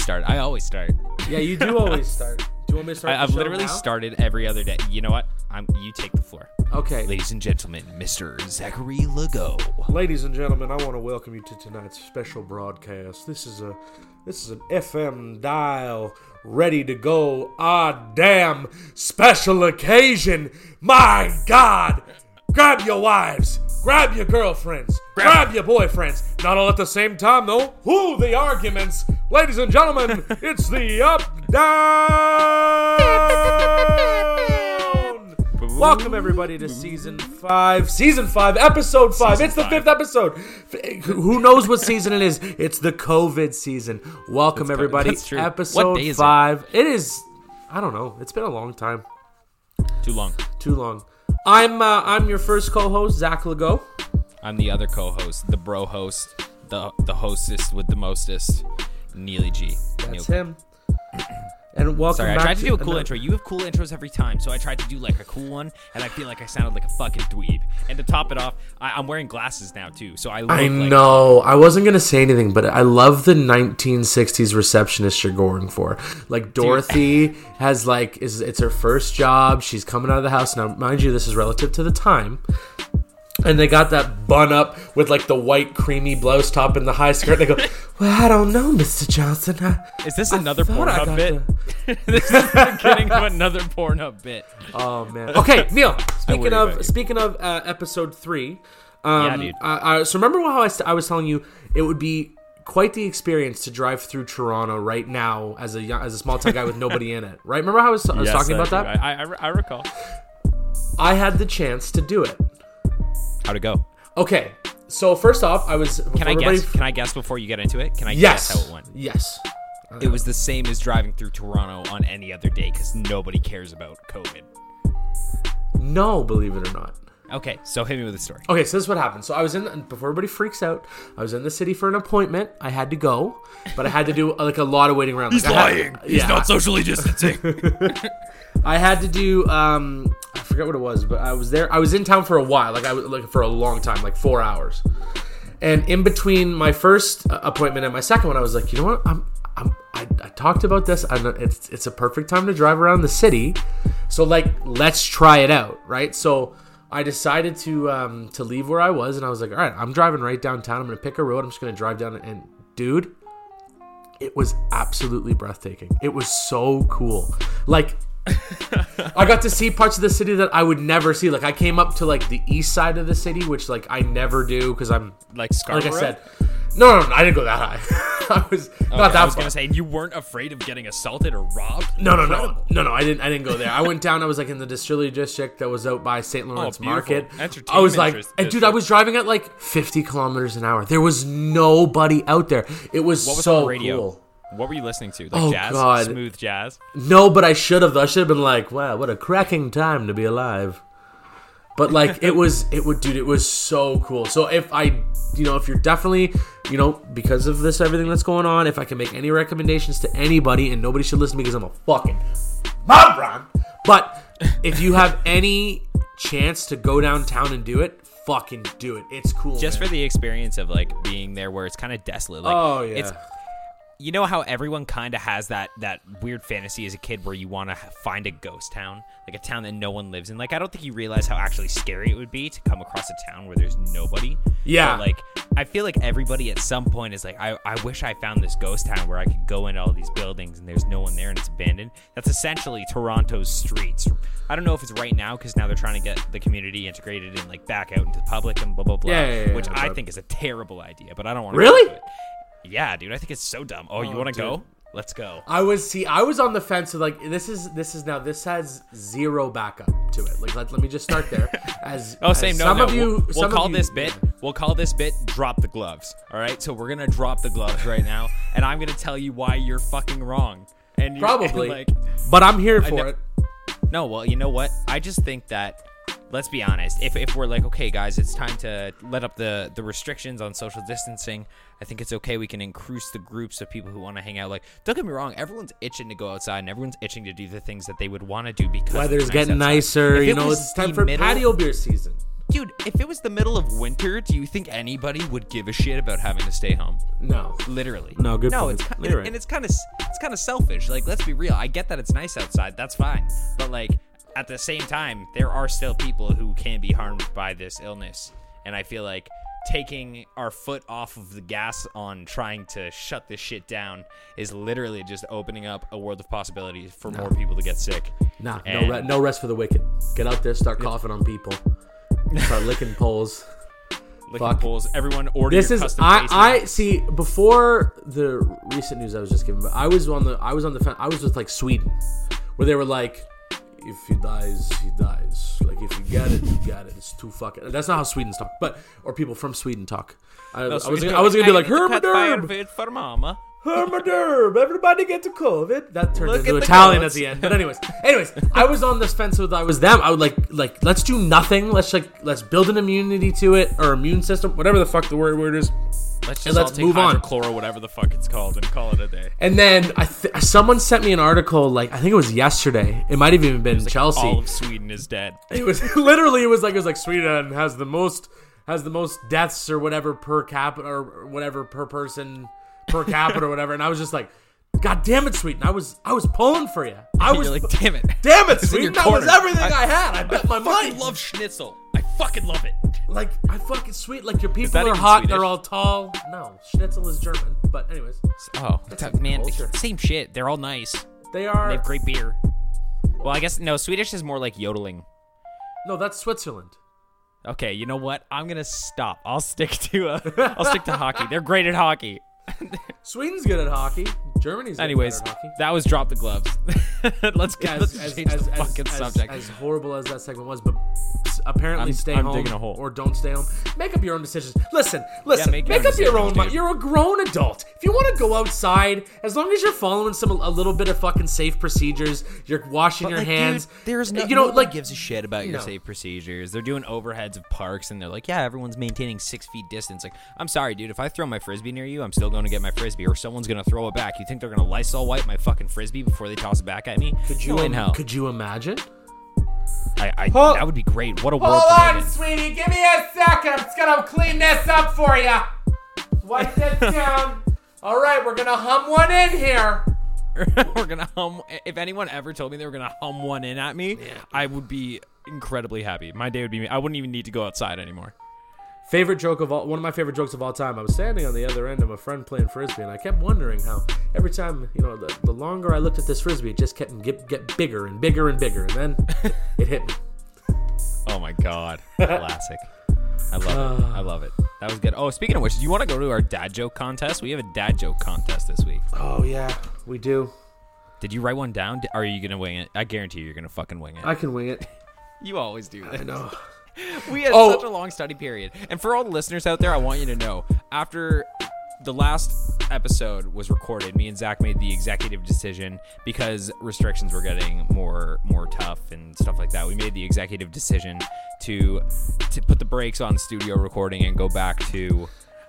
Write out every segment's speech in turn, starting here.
Start. I always start. Yeah, you do always start. Do you want me to start? I, show literally now? started every other day. You know what? I'm. You take the floor, Okay, ladies and gentlemen. Mr. Zachary Legault. ladies and gentlemen, I want to welcome you to tonight's special broadcast. This is a this is an FM dial ready to go. Ah, damn! Special occasion. My God! Grab your wives. Grab your girlfriends. Grab, your boyfriends. Not all at the same time, though. Who the arguments? Ladies and gentlemen, it's the up down. Welcome everybody to season five, season five, episode five. Season it's the five. fifth episode. Who knows what season it is? It's the COVID season. Welcome That's everybody. Episode What day is it? five. it is. I don't know. It's been a long time. Too long. Too long. I'm uh, I'm your first co-host Zach Lego. I'm the other co-host, the bro host, the the hostess with the mostest, Neely G. That's Neil- him. And welcome Sorry, I tried to do a cool another- intro. You have cool intros every time, so I tried to do like a cool one, and I feel like I sounded like a fucking dweeb. And to top it off, I, I'm wearing glasses now too, so I look I like know. I wasn't gonna say anything, but I love the 1960s receptionist you're going for. Like Dorothy has like is it's her first job. She's coming out of the house now. Mind you, this is relative to the time. And they got that bun up with like the white creamy blouse top and the high skirt. And They go, well, I don't know, Mr. Johnson. I, Is this I another Pornhub bit? this is the beginning of another Pornhub bit. Oh man. Okay, Neil. Speaking worry about you. of speaking of uh, episode three, um, Yeah, dude. I, so remember how I, st- I was telling you it would be quite the experience to drive through Toronto right now as a young, as a small town guy with nobody in it. Right? Remember how I was, I was talking about that? I, I, I recall. I had the chance to do it. How'd it go? Okay. So first off, I was. Can I guess? Can I guess before you get into it? Can I Yes. guess how it went? Yes. It was the same as driving through Toronto on any other day because nobody cares about COVID. No, believe it or not. Okay, so hit me with a story. Okay, so this is what happened. So I was in before everybody freaks out. I was in the city for an appointment. I had to go, but I had to do like a lot of waiting around. Like, I had- yeah, socially distancing. I had to do um I forget what it was, but I was there. I was in town for a while, like I was like for a long time, like four hours. And in between my first uh, appointment and my second one, I was like, you know what? I'm I'm I, I talked about this. I know it's it's a perfect time to drive around the city, so like let's try it out, right? So. I decided to um, to leave where I was, and I was like, "All right, I'm driving right downtown. I'm gonna pick a road. I'm just gonna drive down." And dude, it was absolutely breathtaking. It was so cool. Like I got to see parts of the city that I would never see. Like I came up to like the east side of the city, which like I never do because I'm like scarred. like I said. No, no, no, I didn't go that high. I was not that I was far. gonna say you weren't afraid of getting assaulted or robbed. no, no, no, Incredible. no, no. I didn't. I didn't go there. I went down. I was like in the Distillery District that was out by St. Oh, Lawrence Oh. Market. I was like, and dude, I was driving at like 50 kilometers an hour. There was nobody out there. It was, was so on the radio? cool. What were you listening to? Like Oh, jazz, God. smooth jazz. No, but I should have. I should have been like, wow, what a cracking time to be alive. But like, it was, it would, dude, it was so cool. So if I, you know, if you're definitely, you know, because of this everything that's going on, if I can make any recommendations to anybody, and nobody should listen to me because I'm a fucking moron. But if you have any chance to go downtown and do it, fucking do it. It's cool. Just man. for the experience of like being there, where it's kind of desolate. Like, Oh, yeah. It's, you know how everyone kind of has that that weird fantasy as a kid where you want to find a ghost town, like a town that no one lives in. Like I don't think you realize how actually scary it would be to come across a town where there's nobody. Yeah. But, like I feel like everybody at some point is like, I, I wish I found this ghost town where I could go into all these buildings and there's no one there and it's abandoned. That's essentially Toronto's streets. I don't know if it's right now because now they're trying to get the community integrated and like back out into the public and blah blah blah. Yeah, yeah, yeah, which I think is a terrible idea, but I don't want to. Really? Yeah, dude, I think it's so dumb. Oh, you Oh, want to go? Let's go. I was see. I was on the fence of like this is this is now this has zero backup to it. Like let, let me just start there. As Oh, as same. No, some no. of you, we'll we'll call you- this bit. We'll call this bit. Drop the gloves. All right. So we're gonna drop the gloves right now, and I'm gonna tell you why you're fucking wrong. And you're, probably, like, but I'm here for it. no. Well, you know what? I just think that. Let's be honest. If, if we're like, okay, guys, it's time to let up the, the restrictions on social distancing, I think it's okay. We can increase the groups of people who want to hang out. Like, don't get me wrong, everyone's itching to go outside and everyone's itching to do the things that they would want to do because Weather's nice getting outside. nicer. If You it know, it's time for middle- patio beer season. dude, if it was the middle of winter, do you think anybody would give a shit about having to stay home? No. Literally. No, good No, point. it's kind You're right. and it's kind of it's kind of selfish. Like, let's be real. I get that it's nice outside. That's fine. But like at the same time, there are still people who can be harmed by this illness, and I feel like taking our foot off of the gas on trying to shut this shit down is literally just opening up a world of possibilities for more people to get sick. Nah, no, re- no rest for the wicked. Get out there, start coughing on people, start licking poles. Licking Fuck. pools. Everyone order This is I I see before the recent news I was just given. But I was on the I was on the I was with like Sweden, where they were like, if he dies, he dies. Like if you get it, you get it. It's too fucking. That's not how Swedes talk, but or people from Sweden talk. I, I was go I was gonna be like "I need to cut Hermaderb, firewood for mama. Hermaderb. Everybody get to COVID. That turned Look into at the Italian at the end. But anyways, anyways, I was on this fence with I was them. I would like like let's do nothing. Let's like let's build an immunity to it or immune system, whatever the fuck the word word is. Let's And just let's take move on. hydrochloro, whatever the fuck it's called, and call it a day. And then I th- someone sent me an article like I think it was yesterday. It might have even been Chelsea. All of Sweden is dead. It was literally it was like it was like Sweden has the most has the most deaths or whatever per capita or whatever per person per capita or whatever. And I was just like, God damn it, Sweden! I was I was pulling for you. I was like, damn it. damn it, Sweden! That was everything I, had. I bet my money. love schnitzel. I fucking love it. like I fucking sweet. Like your people are hot. Swedish? They're all tall. No, Schnitzel is German. But anyways, Oh, man, culture. same shit. They're all nice. they are They have great beer. Well, I guess no. Swedish is more like yodeling. No, that's Switzerland. Okay, you know what? I'm gonna stop. I'll stick to uh, I'll stick to hockey. They're great at hockey. Sweden's good at hockey. Germany's Anyways, that was drop the gloves. let's get Yeah, let's as, as, change as, the as, fucking as- subject. as horrible as that segment was, but apparently I'm- stay I'm home digging a hole. or don't stay home. Make up your own decisions. Listen, listen. make make your up your own mind. You're a grown adult. If you want to go outside, as long as you're following some a little bit of fucking safe procedures, you're washing your like, hands. Dude, there's uh, no, you know, like gives a shit about your No. safe procedures. They're doing overheads of parks, and they're like, yeah, everyone's maintaining six feet distance. Like, I'm sorry, dude. If I throw my frisbee near you, I'm still going to get my frisbee, or someone's going to throw it back. You think they're going to Lysol wipe my fucking frisbee before they toss it back at me? could you no in im- hell. could you imagine? I, I, Hold- that would be great. What a world Hold on, live sweetie. Give me a second. I'm just gonna clean this up for you. Wipe this down. All right, we're gonna hum one in here. we're gonna hum. If anyone ever told me they were gonna hum one in at me, I would be incredibly happy. My day would be. I wouldn't even need to go outside anymore. Favorite joke of all, one of my favorite jokes of all time. I was standing on the other end of a friend playing frisbee, and I kept wondering how every time, you know, the, the longer I looked at this frisbee, it just kept get, get bigger and bigger and bigger, and then it hit me. Oh my god, classic. I love it. Ah. I love it. That was good. Oh, speaking of which, do you want to go to our dad joke contest? We have a dad joke contest this week. Oh yeah, we do. Did you write one down? Are you gonna wing it? I guarantee you, you're gonna fucking wing it. I can wing it. you always do That. I know. We had Oh. such a long study period. And for all the listeners out there, I want you to know after the last episode was recorded, me and Zach made the executive decision because restrictions were getting more more tough and stuff like that. We made the executive decision to to put the brakes on studio recording and go back to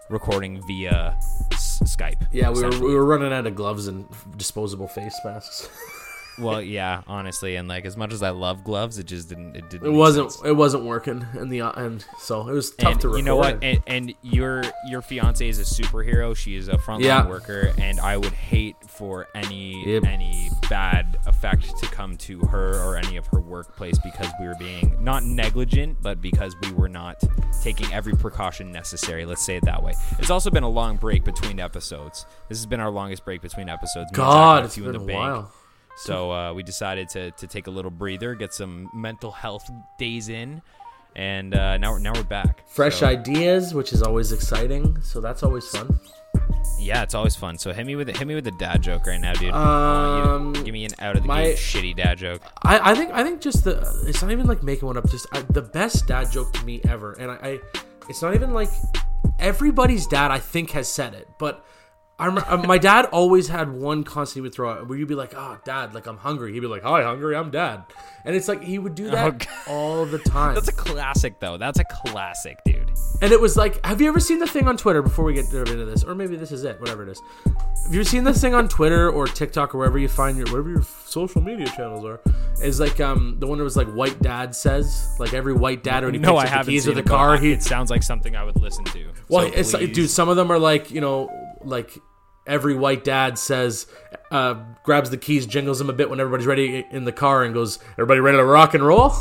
recording via S- Skype. Yeah, we were, we were running out of gloves and disposable face masks. well, yeah, honestly, and like as much as I love gloves, it just didn't. It didn't. It wasn't. sense. It wasn't working in the uh, end, so it was tough and to record. you know what? And, and your your fiance is a superhero. She is a frontline Yeah. worker, and I would hate for any Yep. any bad effect to come to her or any of her workplace because we were being not negligent, but because we were not taking every precaution necessary. Let's say it that way. It's also been a long break between episodes. This has been our longest break between episodes. Me and Zach God, it's been a bank. while. So uh, we decided to, to take a little breather, get some mental health days in, and uh, now we're now we're back. Fresh So- ideas, which is always exciting. So that's always fun. Yeah, it's always fun. So hit me with a, hit me with a dad joke right now, dude. I want you to Um, give me an out of the my- gate shitty dad joke. I, I think I think just the it's not even like making one up. Just I, the best dad joke to me ever, and I, I it's not even like everybody's dad I think has said it, but I remember uh, my dad always had one constant he would throw out where you'd be like, "Oh, dad, like I'm hungry." He'd be like, "Hi, hungry, I'm dad," and it's like he would do that Oh, all the time. That's a classic, though. That's a classic, dude. And it was like, have you ever seen the thing on Twitter before we get into this, or maybe this is it, whatever it is? Have you seen this thing on Twitter or TikTok or wherever you find your wherever your social media channels are? Is like um the one that was like white dad says like every white dad when he No, picks I up the haven't keys of the car he It sounds like something I would listen to. well So it's like, dude some of them are like you know like every white dad says uh grabs the keys jingles them a bit when everybody's ready in the car and goes everybody ready to rock and roll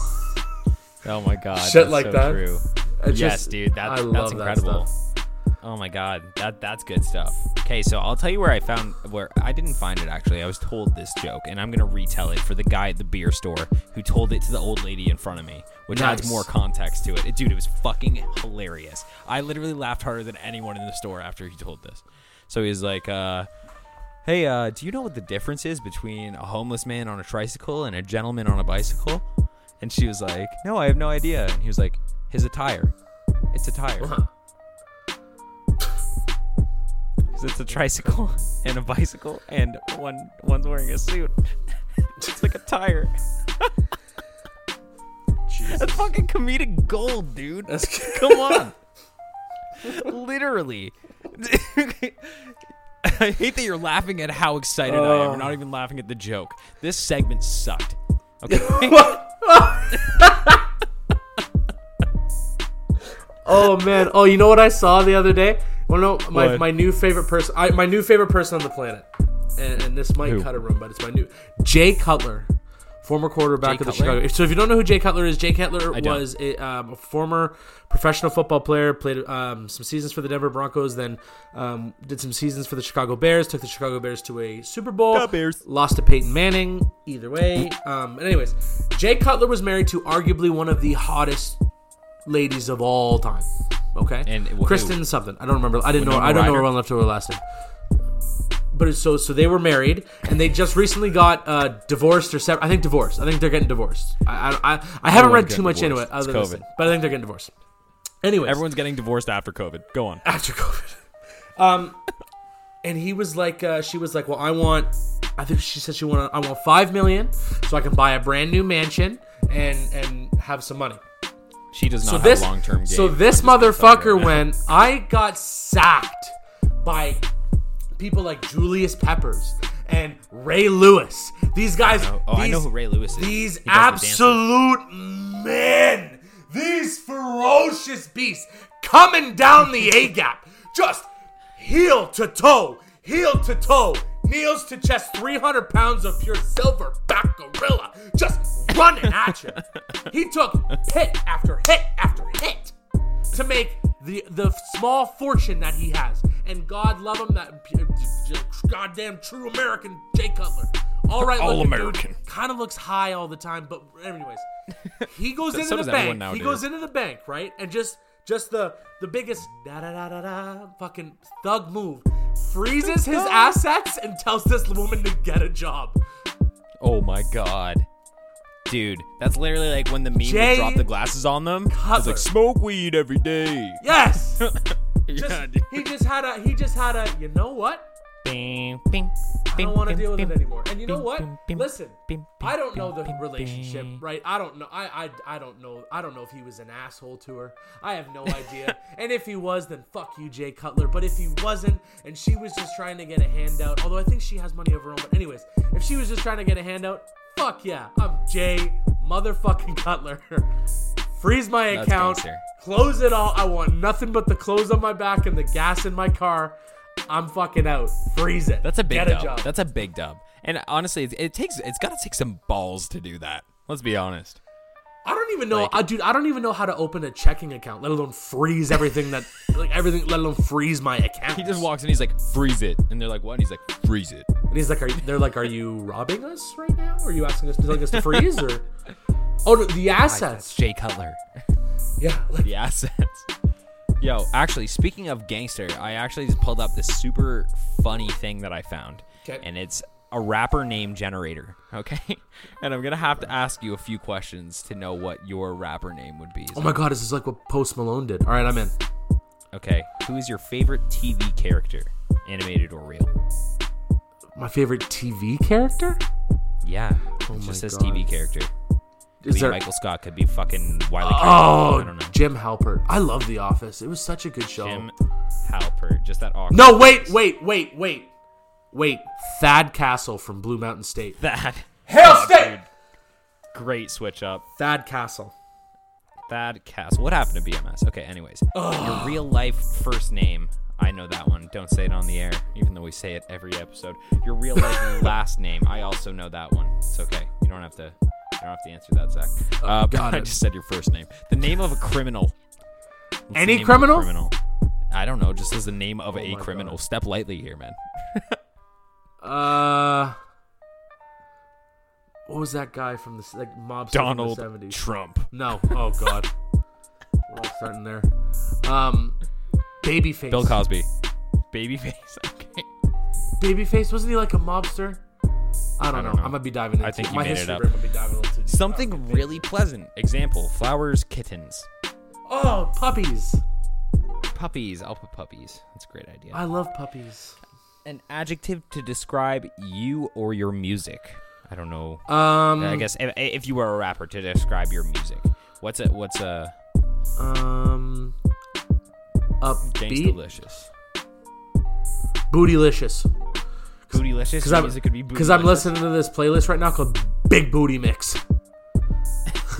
Oh my god, Shit that's like so that. True. It's yes, just- dude, that's I that's that incredible. stuff. Oh my god, that that's good stuff. Okay, so I'll tell you where I found where I didn't find it actually. I was told this joke, and I'm gonna retell it for the guy at the beer store who told it to the old lady in front of me, which adds more context to it. It- Dude, it was fucking hilarious. I literally laughed harder than anyone in the store after he told this. So he's like, uh, "Hey, uh, do you know what the difference is between a homeless man on a tricycle and a gentleman on a bicycle?" And she was like, "No, I have no idea." And he was like, "His attire. It's a tire." Huh. it's a tricycle and a bicycle, and one one's wearing a suit. it's like a tire. That's fucking comedic gold, dude. That's Come on. Literally. I hate that you're laughing at how excited I am. You're not even laughing at the joke. This segment sucked. Okay. Oh man! Oh, you know what I saw the other day? Well, no, my, What? my new favorite person, I, my new favorite person on the planet, and, and this might Who? cut a room, but it's my new Jay Cutler, former quarterback Jay of the Cutler? Chicago. So if you don't know who Jay Cutler is, Jay Cutler was a, um, a former professional football player, played um, some seasons for the Denver Broncos, then um, did some seasons for the Chicago Bears, took the Chicago Bears to a Super Bowl, Go Bears. lost to Peyton Manning. Either way, um, and anyways, Jay Cutler was married to arguably one of the hottest ladies of all time. Okay, And who? Kristen something. I don't remember. I didn't know. Winona I don't know her Ryder? well enough to her last name. But it's so so they were married and they just recently got uh, divorced or separate. I think divorced. I think they're getting divorced. I I, I, I haven't read too much into it other It's than this, but I think they're getting divorced. Anyway, Everyone's getting divorced after COVID. Go on. after COVID. Um, and he was like, uh, she was like, well, I want, I think she said she wanted, I want five million so I can buy a brand new mansion and and have some money. She does not So have this, long term so this motherfucker, when I got sacked by people like Julius Peppers and Ray Lewis, these guys, Oh, oh, I these, know who Ray Lewis is. These He the absolute men, these ferocious beasts coming down the A gap, just heel to toe, heel to toe, kneels to chest, 300 pounds of pure silver back gorilla, just running at you. He took hit after hit after hit to make the the small fortune that he has. And God love him, that uh, goddamn true American Jay Cutler. All right, All American. Kind of looks high all the time, but anyways, he goes into so the bank. He goes into the bank, right, and just just the the biggest da da da da da fucking thug move. Freezes his assets and tells this woman to get a job. Oh my god. Dude, that's literally like when the meme Jay would drop the glasses on them. It's Cutler. like smoke weed every day. Yes. Just, he just had a he just had a you know what? Bing, bing, I don't want to deal with it anymore. And you know what? Listen, I don't know the relationship, right? I don't know. I, I I don't know. I don't know if he was an asshole to her. I have no idea. and if he was, then fuck you, Jay Cutler. But if he wasn't, and she was just trying to get a handout, although I think she has money of her own. But anyways, if she was just trying to get a handout, fuck yeah, I'm Jay motherfucking Cutler. Freeze my account. Close it all. I want nothing but the clothes on my back and the gas in my car. I'm fucking out. Freeze it. That's a big Get dub. a job. That's a big dub. And honestly, it, it takes it's got to take some balls to do that. Let's be honest. I don't even know, Like- uh, dude. I don't even know how to open a checking account, let alone freeze everything that, like everything, let alone freeze my account. He just walks in, he's like, "Freeze it," and they're like, "What?" And he's like, "Freeze it." And he's like, "Are you?" They're like, "Are you robbing us right now? Or are you asking us, telling us to freeze?" Or oh, no, the assets. Jay Cutler. Yeah, like, the assets. Yo, actually, speaking of gangster, I actually just pulled up this super funny thing that I found. 'Kay. And it's a rapper name generator, okay? And I'm going to have to ask you a few questions to know what your rapper name would be. oh my god, this is like what Post Malone did. All right, I'm in. Okay, who is your favorite TV character animated or real. My favorite TV character? Yeah, Oh just says God. TV character. Is be there? Michael Scott. Could be fucking Wiley. Oh, I don't know. Jim Halpert. I love The Office. It was such a good show. Jim Halpert. Just that awkward. No, wait, wait, wait, wait, wait. Thad Castle from Blue Mountain State. Thad. Hell Oh, State. dude. Great switch up. Thad Castle. Thad Castle. What happened to BMS? Okay, anyways. Your real life first name. I know that one. Don't say it on the air, even though we say it every episode. Your real life last name. I also know that one. It's okay. You don't have to. You don't have to answer that, Zach. Uh, got I it. just said your first name. The name of a criminal. What's the Any name of a criminal? criminal. I don't know. Just as the name of Oh a my criminal. God. Step lightly here, man. Uh, what was that guy from the s- like mob Donald from the 70s? Trump. No. Oh God. We're all starting there. Um, Babyface. Bill Cosby. Babyface. Okay. Babyface wasn't he like a mobster? I don't, I know. know. I'm gonna be diving into I think you my made it history. up. I'm gonna be diving a little. Something really pleasant. Example: flowers, kittens, Oh, puppies! puppies. I'll put puppies. That's a great idea. I love puppies. An adjective to describe you or your music. I don't know. Um, I guess if, if you were a rapper to describe your music, what's a what's a Um, upbeat, delicious? bootylicious. Bootylicious. Because I'm music could be because I'm bootylicious. listening to this playlist right now called Big Booty Mix.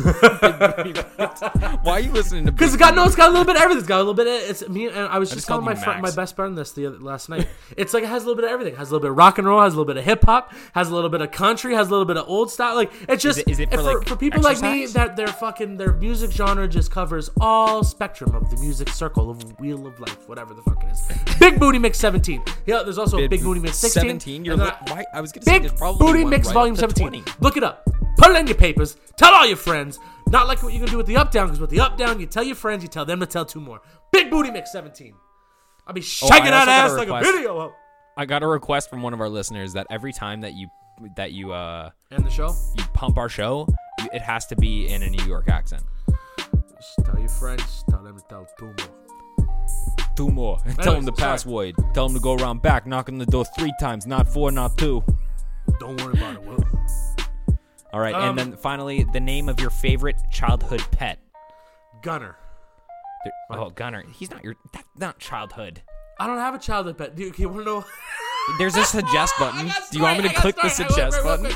Why are you listening to? Because Big it's got no, it's got a little bit of everything. It's got a little bit of it's me and I was just, just telling my friend, my best friend this the other, last night. It's like it has a little bit of everything. It has a little bit of rock and roll, has a little bit of hip hop, has a little bit of country, has a little bit of old style. Like it's just is it- is it for, like, for people like me exercise? that their fucking their music genre just covers all spectrum of the music circle of wheel of life, whatever the fuck it is. Big Booty Mix 17. Yeah, there's also a Big Booty Mix 16. Seventeen. You're and then li- I- why? I was gonna say Big probably Booty Mix right Volume 17. 20. Look it up. Put it in your papers. Tell all your friends. Not like what you're gonna do with the up down, because with the up down, you tell your friends, you tell them to tell two more. Big Booty Mix 17. I'll be shaking Oh, that got a ass like a video. I got a request from one of our listeners that every time that you that you uh End the show. you pump our show, you, it has to be in a New York accent. Just tell your friends. Tell them to tell two more. Two more. Tell them the password. Tell them to go around back, knock on the door three times, not four, not two. Don't worry about it. All right, Um, and then finally, the name of your favorite childhood pet. Gunner. There- Oh, Gunner. He's not your. That's not childhood. I don't have a childhood pet. Do you, you want to know? There's a suggest button. Do you want me to click the suggest button?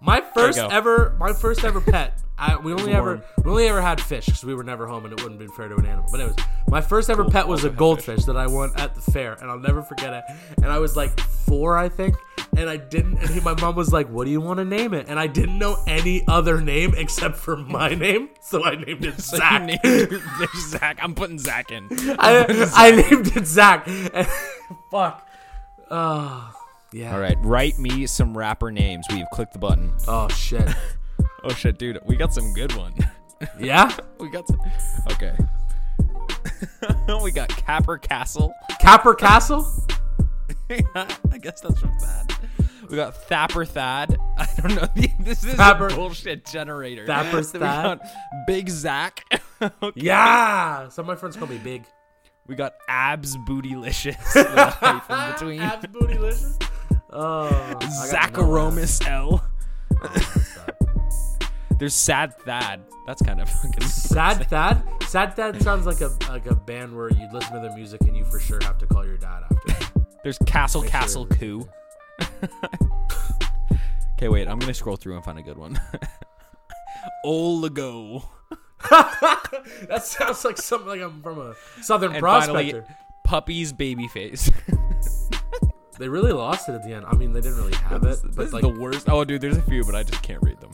My first go. ever, my first ever pet. I, we only ever, we only ever had fish because we were never home, and it wouldn't have been fair to an animal. But anyways, my first ever pet was a goldfish that I won at the fair, and I'll never forget it. And I was like four, I think, and I didn't. And he, my mom was like, "What do you want to name it?" And I didn't know any other name except for my name, so I named it So Zach. named there's Zach. I'm putting Zach in. I, I named it Zach. And, fuck. Oh, yeah. All right, write me some rapper names. We've clicked the button. Oh shit. Oh shit, dude, we got some good one. Yeah. we got some. Okay. we got Capper Castle. Capper Castle. I guess that's from Thad. We got Thapper Thad. I don't know. This is Thapper- a bullshit generator. Thapper Thad? Big Zach. Okay. Yeah. Some of my friends call me Big. We got Abs Bootylicious. a between. Abs bootylicious. Oh. I got to know Zacharomus L. There's Sad Thad. That's kind of fucking. Sad Thad. Sad Thad sounds like a like a band where you listen to their music and you for sure have to call your dad after. There's Castle Make Castle is. Coup. okay, wait. I'm gonna scroll through and find a good one. Oligo. that sounds like something like I'm from a southern And prospector. finally, Puppies Babyface. They really lost it at the end. I mean, they didn't really have it, this but is like the worst. Oh, dude, there's a few, but I just can't read them.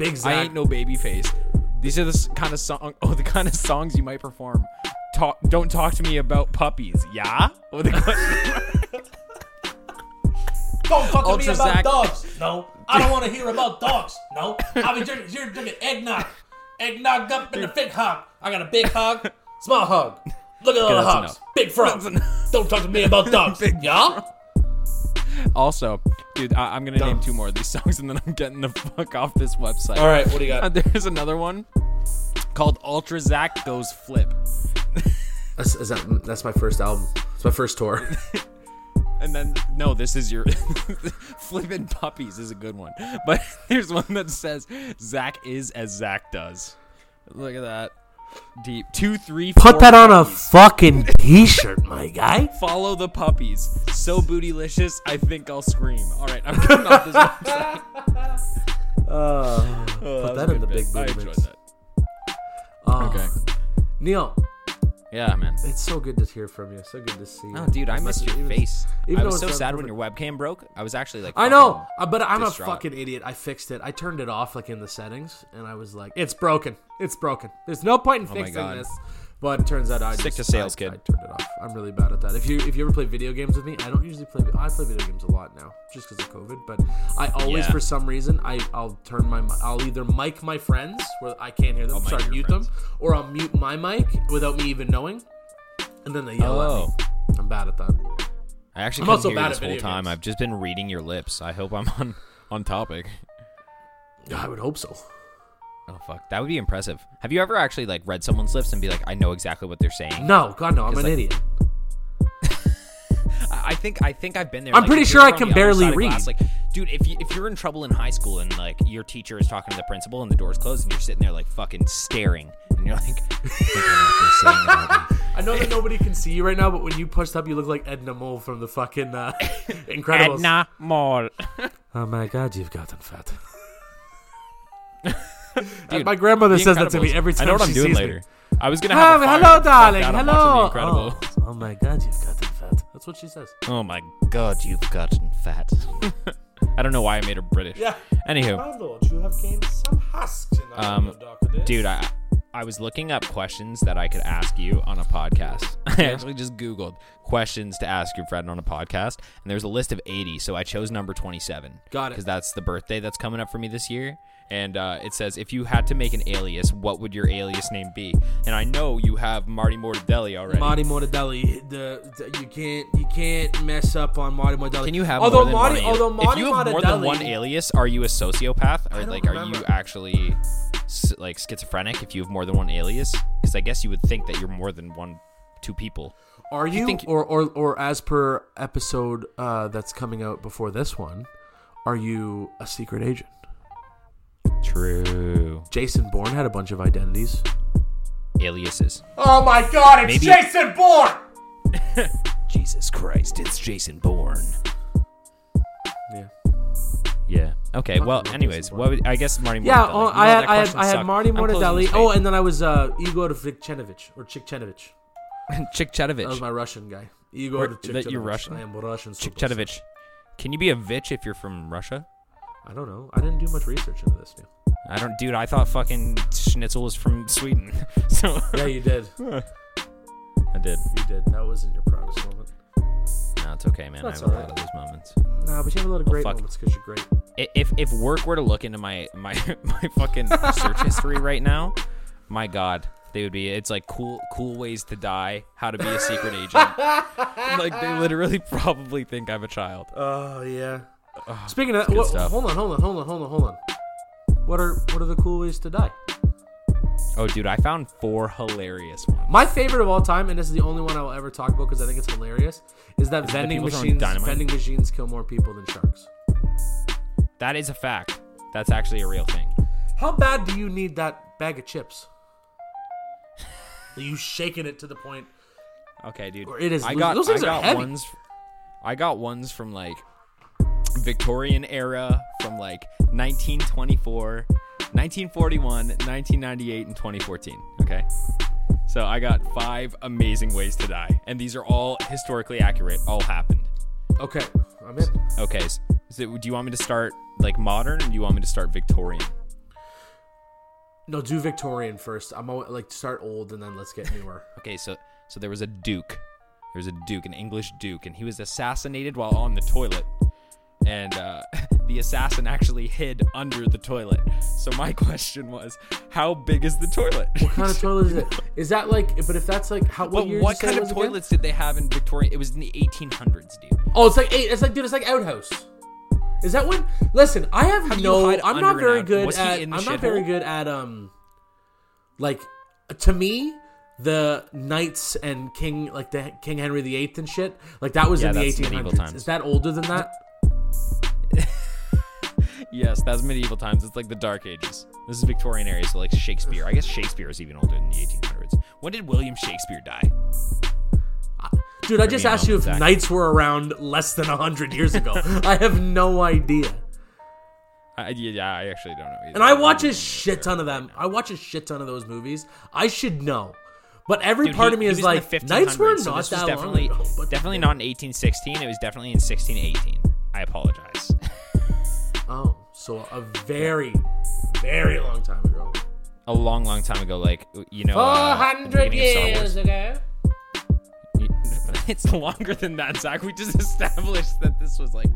Big Zach. I ain't no babyface. These are the kind of song. Oh, the kind of songs you might perform. Talk. Don't talk to me about puppies. Yeah. With a question- Don't talk to me about Zach. dogs. No, I don't want to hear about dogs. No, I'll be drinking. You're drinking eggnog. Eggnog up in the big hog. I got a big hog, small hog. Look at all the that's hogs. enough. Big frogs. Don't talk to me about dogs. yeah. also, dude, I- I'm gonna name two more of these songs, and then I'm getting the fuck off this website. All right, what do you Uh, got? there's another one called Ultra Zach Goes Flip. That's, is that, that's my first album. It's my first tour. And then no, this is your flipping puppies is a good one. But there's one that says Zach is as Zach does. Look at that. Deep two, three, Put that on a puppies. fucking t-shirt, my guy. Follow the puppies. So bootylicious, I think I'll scream. All right, I'm coming off this website. Uh, Oh, put that a in the big bit. I booty enjoyed mix. that. Oh. Okay. Neil, Yeah, man. it's so good to hear from you. So good to see you. Oh, dude, I missed your Even- face. even I was so sad when your webcam broke. I was actually like, I know, uh, but I'm distraught. a fucking idiot. I fixed it. I turned it off like in the settings, and I was like, "It's broken. It's broken. There's no point in Oh fixing this." But it turns out I Stick just, to sales, I, kid. I turned it off. I'm really bad at that. If you if you ever play video games with me, I don't usually play. I play video games a lot now, just because of COVID. But I always, Yeah. for some reason, I I'll turn my I'll either mic my friends where I can't hear them, I'll mute friends. them, or I'll mute my mic without me even knowing, and then they yell Oh. at me. Oh. I'm bad at that. I actually I'm also hear bad you at this whole time. games. I've just been reading your lips. I hope I'm on on topic. I would hope so. Oh fuck, that would be impressive. Have you ever actually like read someone's lips and be like, I know exactly what they're saying? No, God, no, I'm an like- idiot. I I think I think I've been there. I'm Like, pretty sure I can barely read. glass, like, dude, if you if you're in trouble in high school and like your teacher is talking to the principal and the door's closed and you're sitting there like fucking staring and you're like, I know what they're saying about me. I know that nobody can see you right now, but when you pushed up, you look like Edna Mode from the fucking uh, Incredibles. Edna Mode. Oh my God, you've gotten fat. Dude, my grandmother says that to me every time I know what I'm doing later. me. I was gonna Oh, have a hello, darling. Hello. Oh, oh my God, you've gotten fat. That's what she says. Oh. my god, you've gotten fat. I don't know why I made her British. Yeah. Anywho, My lord, you have gained some husks in Um, your darker days. dude, I I was looking up questions that I could ask you on a podcast. I actually just Googled questions to ask your friend on a podcast, and there's a list of 80. So I chose number 27. Got it. Because that's the birthday that's coming up for me this year. And uh, it says, if you had to make an alias, what would your alias name be? And I know you have Marty Mortadelli already. Marty Mortadelli, the, the you can't you can't mess up on Marty Mortadelli. Can you have although more than Marty, one? although ali- Marty if you have more than one alias, are you a sociopath, or don't like are you actually like schizophrenic if you have more than one alias? Because I guess you would think that you're more than one, two people. Are you, think- or, or or as per episode uh, that's coming out before this one, are you a secret agent? True. Jason Bourne had a bunch of identities. Aliases. Oh my God! It's Maybe- Jason Bourne. Jesus Christ, it's Jason Bourne. Yeah. Yeah. Okay. Fucking Well, love anyways, Jason what would, I guess Marty. Yeah, Mortadelli. oh, You know I had that I had, question I had sucked. Marty I'm closing Mortadelli. this Oh, and then I was uh, Igor Vikchenovich or Chikchenovich. Chick That was Chedovich. my Russian guy. Igor Where- Chikchenovich. that you're Russian? I am Russian. Chick super Can you be a Vich if you're from Russia? I don't know. I didn't do much research into this. Neil. I don't, dude. I thought fucking Schnitzel was from Sweden. so Yeah, you did. I did. You did. That wasn't your proudest moment. No, it's okay, man. I have a alright. lot of those moments. Nah, but you have a lot of Well, great fuck. moments because you're great. If if work were to look into my my my fucking search history right now, my god, they would be. It's like cool cool ways to die, how to be a secret agent. like they literally probably think I'm a child. Oh yeah. Speaking of that, what, hold on, hold on, hold on, hold on, hold on. What are what are the cool ways to die? Oh, dude, I found four hilarious ones. My favorite of all time, and this is the only one I will ever talk about because I think it's hilarious, is that vending machines vending machines kill more people than sharks. That is a fact. That's actually a real thing. How bad do you need that bag of chips? Are you shaking it to the point? Okay, dude. Or it is I got those things I are heavy. ones. I got ones from like Victorian era, from like 1924, 1941, 1998, and 2014. Okay. So I got five amazing ways to die, and these are all historically accurate. All happened. Okay, I'm in. Okay. So, so do you want me to start like modern, or do you want me to start Victorian? No, do Victorian first. I'm al- like start old and then let's get newer. Okay, so so there was a duke. There was a duke, an English duke, and he was assassinated while on the toilet. And uh, the assassin actually hid under the toilet. So my question was, how big is the toilet? what kind of toilet is it? Is that like? But if that's like, how? What what kind of was again? toilets did they have in Victoria? It was in the 1800s, dude. Oh, it's like eight. It's like dude. It's like outhouse. Is that when? Listen, I have you no. I'm not very good at. I'm not very good at um. Like, to me, the knights and king like the King Henry VIII and shit. Like that was Yeah, in the that's medieval 1800s. times. Is that older than that? Yes, that's medieval times. It's like the Dark Ages. This is Victorian era, so like Shakespeare. I guess Shakespeare is even older than the 1800s. When did William Shakespeare die? Ah, dude, I just asked you if Zach. knights were around less than 100 years ago. I have no idea. I, yeah, I actually don't know. Either. And I watch a shit ton of them. I watch a shit ton of those movies. I should know. But every Dude, part he- of me is like, knights were 1500s, so not that definitely, long ago. Definitely not in 1816. It was definitely in 1618. I apologize. Oh, so a very, very long time ago. a long, long time ago, like you know, uh, beginning of Star Wars. ago. it's longer than that, Zach. We just established that this was like.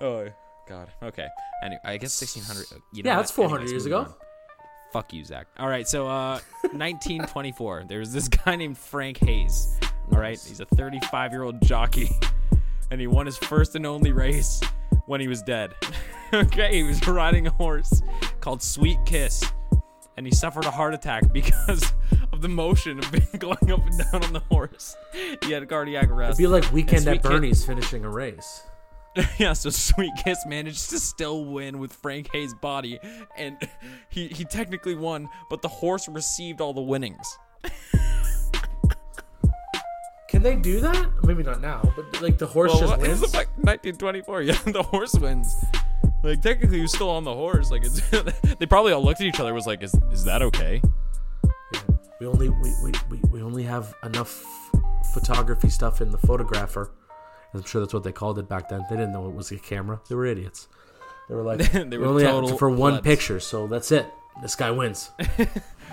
Oh God. Okay. Anyway, I guess 1600. uh, You know Yeah, that's 400 years ago. on. Fuck you, Zach. All right, so uh, 1924. There was this guy named Frank Hayes. All right, he's a 35 year old jockey, and he won his first and only race when he was dead. okay, he was riding a horse called Sweet Kiss, and he suffered a heart attack because of the motion of being going up and down on the horse. He had a cardiac arrest. It'd be like Weekend at Bernie's finishing a race. yeah, so Sweet Kiss managed to still win with Frank Hayes' body, and he, he technically won, but the horse received all the winnings. Can they do that? Maybe not now, but like the horse just what- wins. it's like 1924. Yeah, the horse wins. Like technically, was still on the horse. Like it's, they probably all looked at each other. Was like, is is that okay? Yeah. We only we, we, we, we only have enough photography stuff in the photographer. I'm sure that's what they called it back then. They didn't know it was a camera. They were idiots. They were like, They we were only have total for one plebs. picture, so that's it. This guy wins.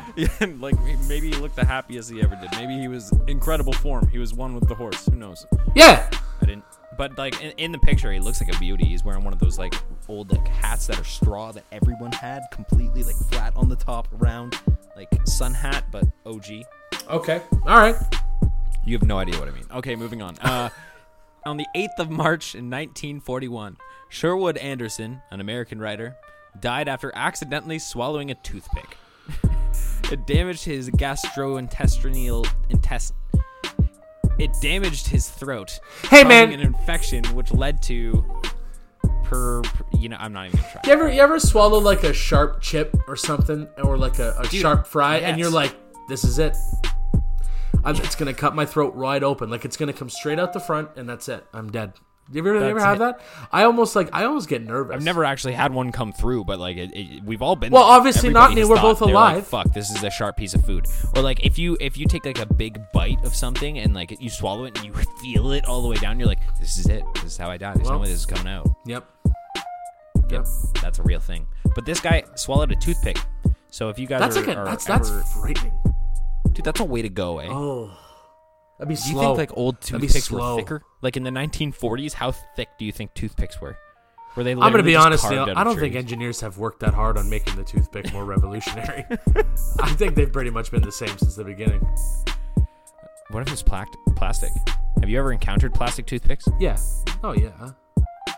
Yeah, like maybe he looked the happiest he ever did. Maybe he was incredible form. He was one with the horse. Who knows? Yeah. I didn't. But like in, in the picture, he looks like a beauty. He's wearing one of those like old like hats that are straw that everyone had, completely like flat on the top, round, like sun hat, but OG. Okay. All right. You have no idea what I mean. Okay, moving on. Uh, on the 8th of March in 1941, Sherwood Anderson, an American writer, died after accidentally swallowing a toothpick. it damaged his gastrointestinal intest. It damaged his throat. Hey, man. an infection which led to per, per- you know, I'm not even gonna try. You ever you ever swallow like a sharp chip or something, or like a, a sharp fry, and you're like, "This is it. I'm, it's gonna cut my throat right open. Like it's gonna come straight out the front, and that's it. I'm dead." You ever, you ever That's have that? I almost like I almost get nervous. I've never actually had one come through, but like it, it, we've all been. Well, there. obviously not me, we're both they're like, alive. Fuck, this is a sharp piece of food. Or like if you if you take like a big bite of something and like you swallow it and you feel it all the way down, you're like, this is it. This is how I die. There's Well. no way this is coming out. Yep. Yep, that's a real thing. But this guy swallowed a toothpick. So if you guys That's are, like a are that's that's ever- frightening. dude, that's a way to go, eh? Oh, that'd be do you think like old toothpicks were thicker? Like in the 1940s, how thick do you think toothpicks were? Were they? I'm gonna be honest. Neil, I don't think engineers have worked that hard on making the toothpick more revolutionary. I think they've pretty much been the same since the beginning. What if it's plac- plastic? Have you ever encountered plastic toothpicks? Yeah. Oh yeah.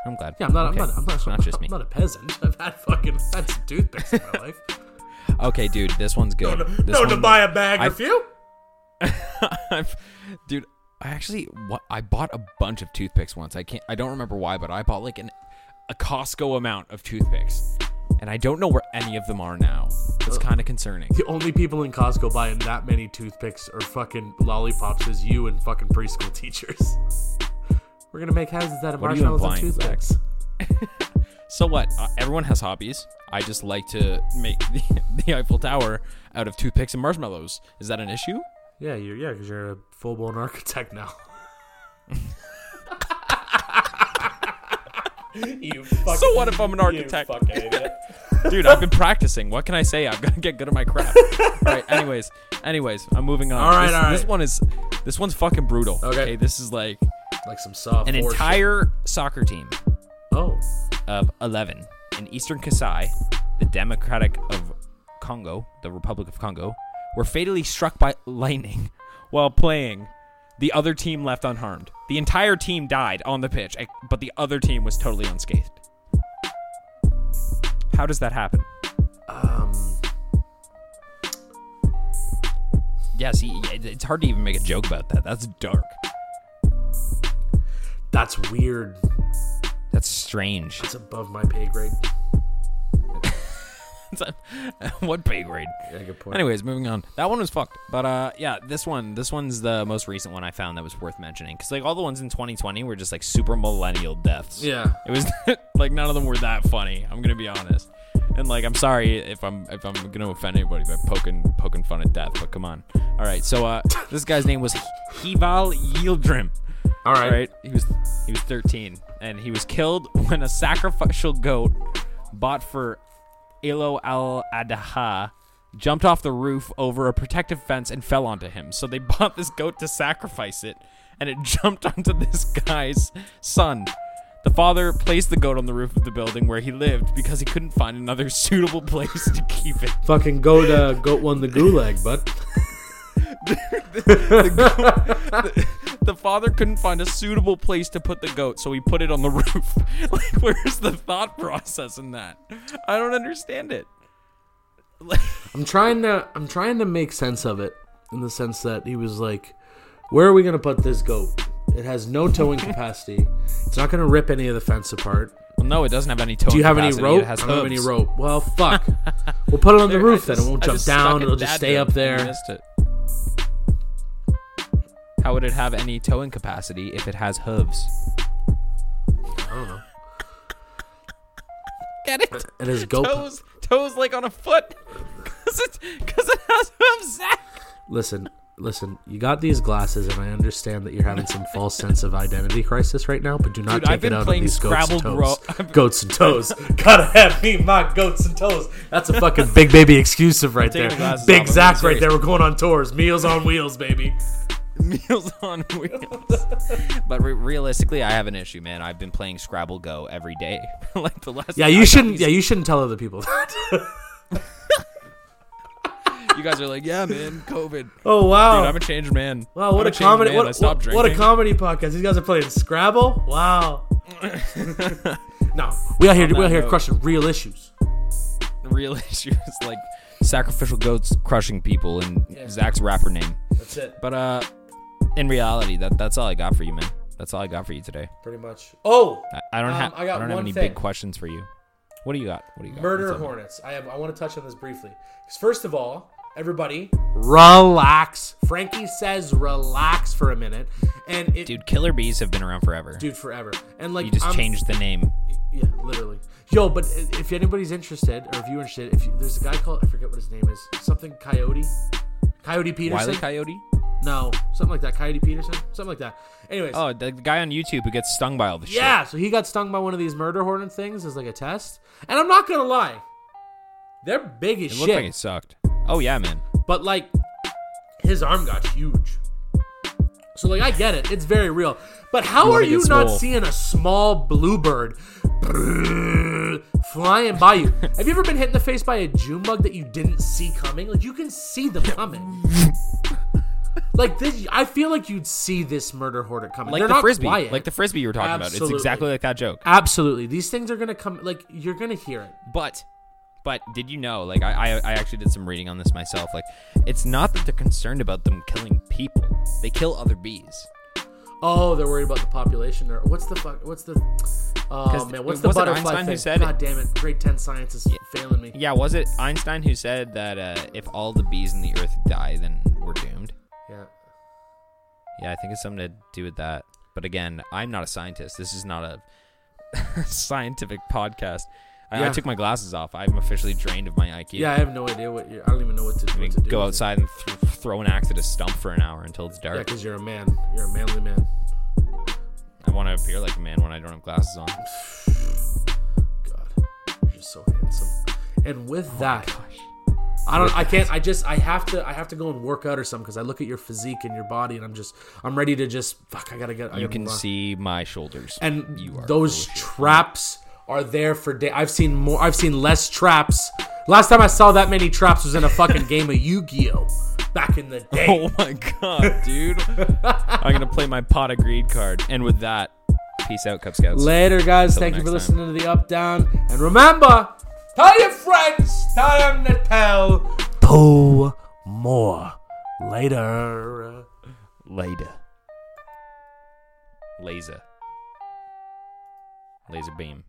I'm glad. Yeah. I'm not. Okay. I'm not. I'm not, It's not just me. I'm not a peasant. I've had fucking had toothpicks in my life. Okay, dude, this one's good. This Known to buy a bag I- or few. I've- dude, I actually what I bought a bunch of toothpicks once. I can't. I don't remember why, but I bought like an a Costco amount of toothpicks, and I don't know where any of them are now. It's kind of concerning. The only people in Costco buying that many toothpicks or fucking lollipops is you and fucking preschool teachers. We're gonna make houses out of What marshmallows and toothpicks. So what? Uh, everyone has hobbies. I just like to make the, the Eiffel Tower out of toothpicks and marshmallows. Is that an issue? Yeah, you're yeah, because you're a full blown architect now. you fucking, So what if I'm an architect? You fucking idiot. Dude, I've been practicing. What can I say? I'm gonna get good at my craft. all right. Anyways, anyways, I'm moving on. All right, this, all This one is, this one's fucking brutal. Okay. This is like like some soft. an horse shit. entire soccer team Oh, of 11 in eastern Kasai, the Democratic of Congo, the Republic of Congo, were fatally struck by lightning while playing. The other team left unharmed. The entire team died on the pitch, eh, but the other team was totally unscathed. How does that happen? um, Yeah, see, it's hard to even make a joke about that. That's dark. That's weird. That's strange. It's above my pay grade. What pay grade? Yeah, good point. Anyways, moving on. That one was fucked. But uh, yeah, this one, this one's the most recent one I found that was worth mentioning. Cause like all the ones in 2020 were just like super millennial deaths. Yeah. It was like none of them were that funny. I'm gonna be honest. And like I'm sorry if I'm if I'm gonna offend anybody by poking poking fun at death, but come on. All right, so uh, this guy's name was Hival Yildirim. All right. Right, he was he was 13, and he was killed when a sacrificial goat bought for Elo al Adaha jumped off the roof over a protective fence and fell onto him. So they bought this goat to sacrifice it, and it jumped onto this guy's son. The father placed the goat on the roof of the building where he lived because he couldn't find another suitable place to keep it. Fucking goat, uh, goat won the gulag, but The father couldn't find a suitable place to put the goat, so he put it on the roof. like, where's the thought process in that? I don't understand it. I'm trying to I'm trying to make sense of it in the sense that he was like, where are we gonna put this goat? It has no towing capacity. It's not gonna rip any of the fence apart. well, no, it doesn't have any towing capacity. Do you have any rope? It has I don't have any rope. Well, fuck. we'll put it on the roof I then. It won't I jump down. It'll just stay up there. You missed it. How would it have any towing capacity if it has hooves? I don't know. Get it? It has goat. Toes, toes like on a foot, because it, cause it has hooves. Zach. Listen, listen. You got these glasses, and I understand that you're having some false sense of identity crisis right now. But do not Dude, take I've it out on these goats and toes. Gro- goats and toes. Gotta have me my goats and toes. That's a fucking big baby exclusive right there. Big Zach right there. We're going on tours. Meals on wheels, baby. Meals on wheels. but re- realistically, I have an issue, man. I've been playing Scrabble Go every day, like the last. Yeah, you shouldn't. Yeah, you shouldn't tell other people that. You guys are like, yeah, man, COVID. oh wow. Dude, I'm a changed man. Wow, what I'm a changed comedy! man. What, what, what a comedy podcast! These guys are playing Scrabble. Wow. no, we out here. We out here note. crushing real issues. Real issues like sacrificial goats crushing people and Zach's rapper name. That's it, But uh, in reality, that that's all I got for you, man. That's all I got for you today. pretty much. Oh, I, I don't Um, have I got I don't have any thing. big questions for you. What do you got? What do you got? murder What's up? hornets. I have. I want to touch on this briefly. 'Cause first of all, everybody, relax. Frankie says relax for a minute, and it, Dude, killer bees have been around forever. dude, forever. And like, you just I'm- changed the name. Yeah, literally. Yo, but if anybody's interested, or if you're interested, if you, there's a guy called I forget what his name is, something Coyote, Coyote Peterson. Wiley Coyote? No, something like that. Coyote Peterson, something like that. Anyways, Oh, the guy on YouTube who gets stung by all the shit. yeah. So he got stung by one of these murder hornet things as like a test, and I'm not gonna lie, they're big as It looked shit. like it sucked. Oh yeah, man. but like, his arm got huge. So like, I get it. It's very real. But how are you not swole. seeing a small bluebird flying by you? Have you ever been hit in the face by a June bug that you didn't see coming? Like you can see them coming. like this, I feel like you'd see this murder hornet coming. Like They're the not frisbee. quiet. Like the frisbee you were talking about. It's exactly like that joke. Absolutely, these things are gonna come. Like you're gonna hear it. But but did you know, like I, I I actually did some reading on this myself. Like it's not that they're concerned about them killing people. They kill other bees. Oh, they're worried about the population, or what's the fuck? What's the? Oh man, what's the butterfly Einstein who thing? said it. God damn it! Grade ten science is failing me. Yeah, was it Einstein who said that uh, if all the bees in the earth die, then we're doomed? Yeah. Yeah, I think it's something to do with that. But again, I'm not a scientist. This is not a scientific podcast. I, I took my glasses off. I'm officially drained of my IQ. Yeah, I have no idea what you're. I don't even know what to, what to do. go outside and th- throw an axe at a stump for an hour until it's dark. Yeah, because you're a man. You're a manly man. I want to appear like a man when I don't have glasses on. God, you're just so handsome. And with Oh that, I don't. I can't. I just. I have to. I have to go and work out or something because I look at your physique and your body, and I'm just. I'm ready to just. Fuck. I gotta get. I You gotta can on. see my shoulders. and you are those full of shit. traps are there for day. I've seen more. I've seen less traps. Last time I saw that many traps was in a fucking game of Yu-Gi-Oh. Back in the day. Oh my god, dude! I'm gonna play my pot of greed card, and with that, peace out, Cub Scouts. Later, guys. Till Thank you for time. listening to the Up Down. And remember, Tell your friends Time to tell two more. Later. Later. Laser. Laser beam.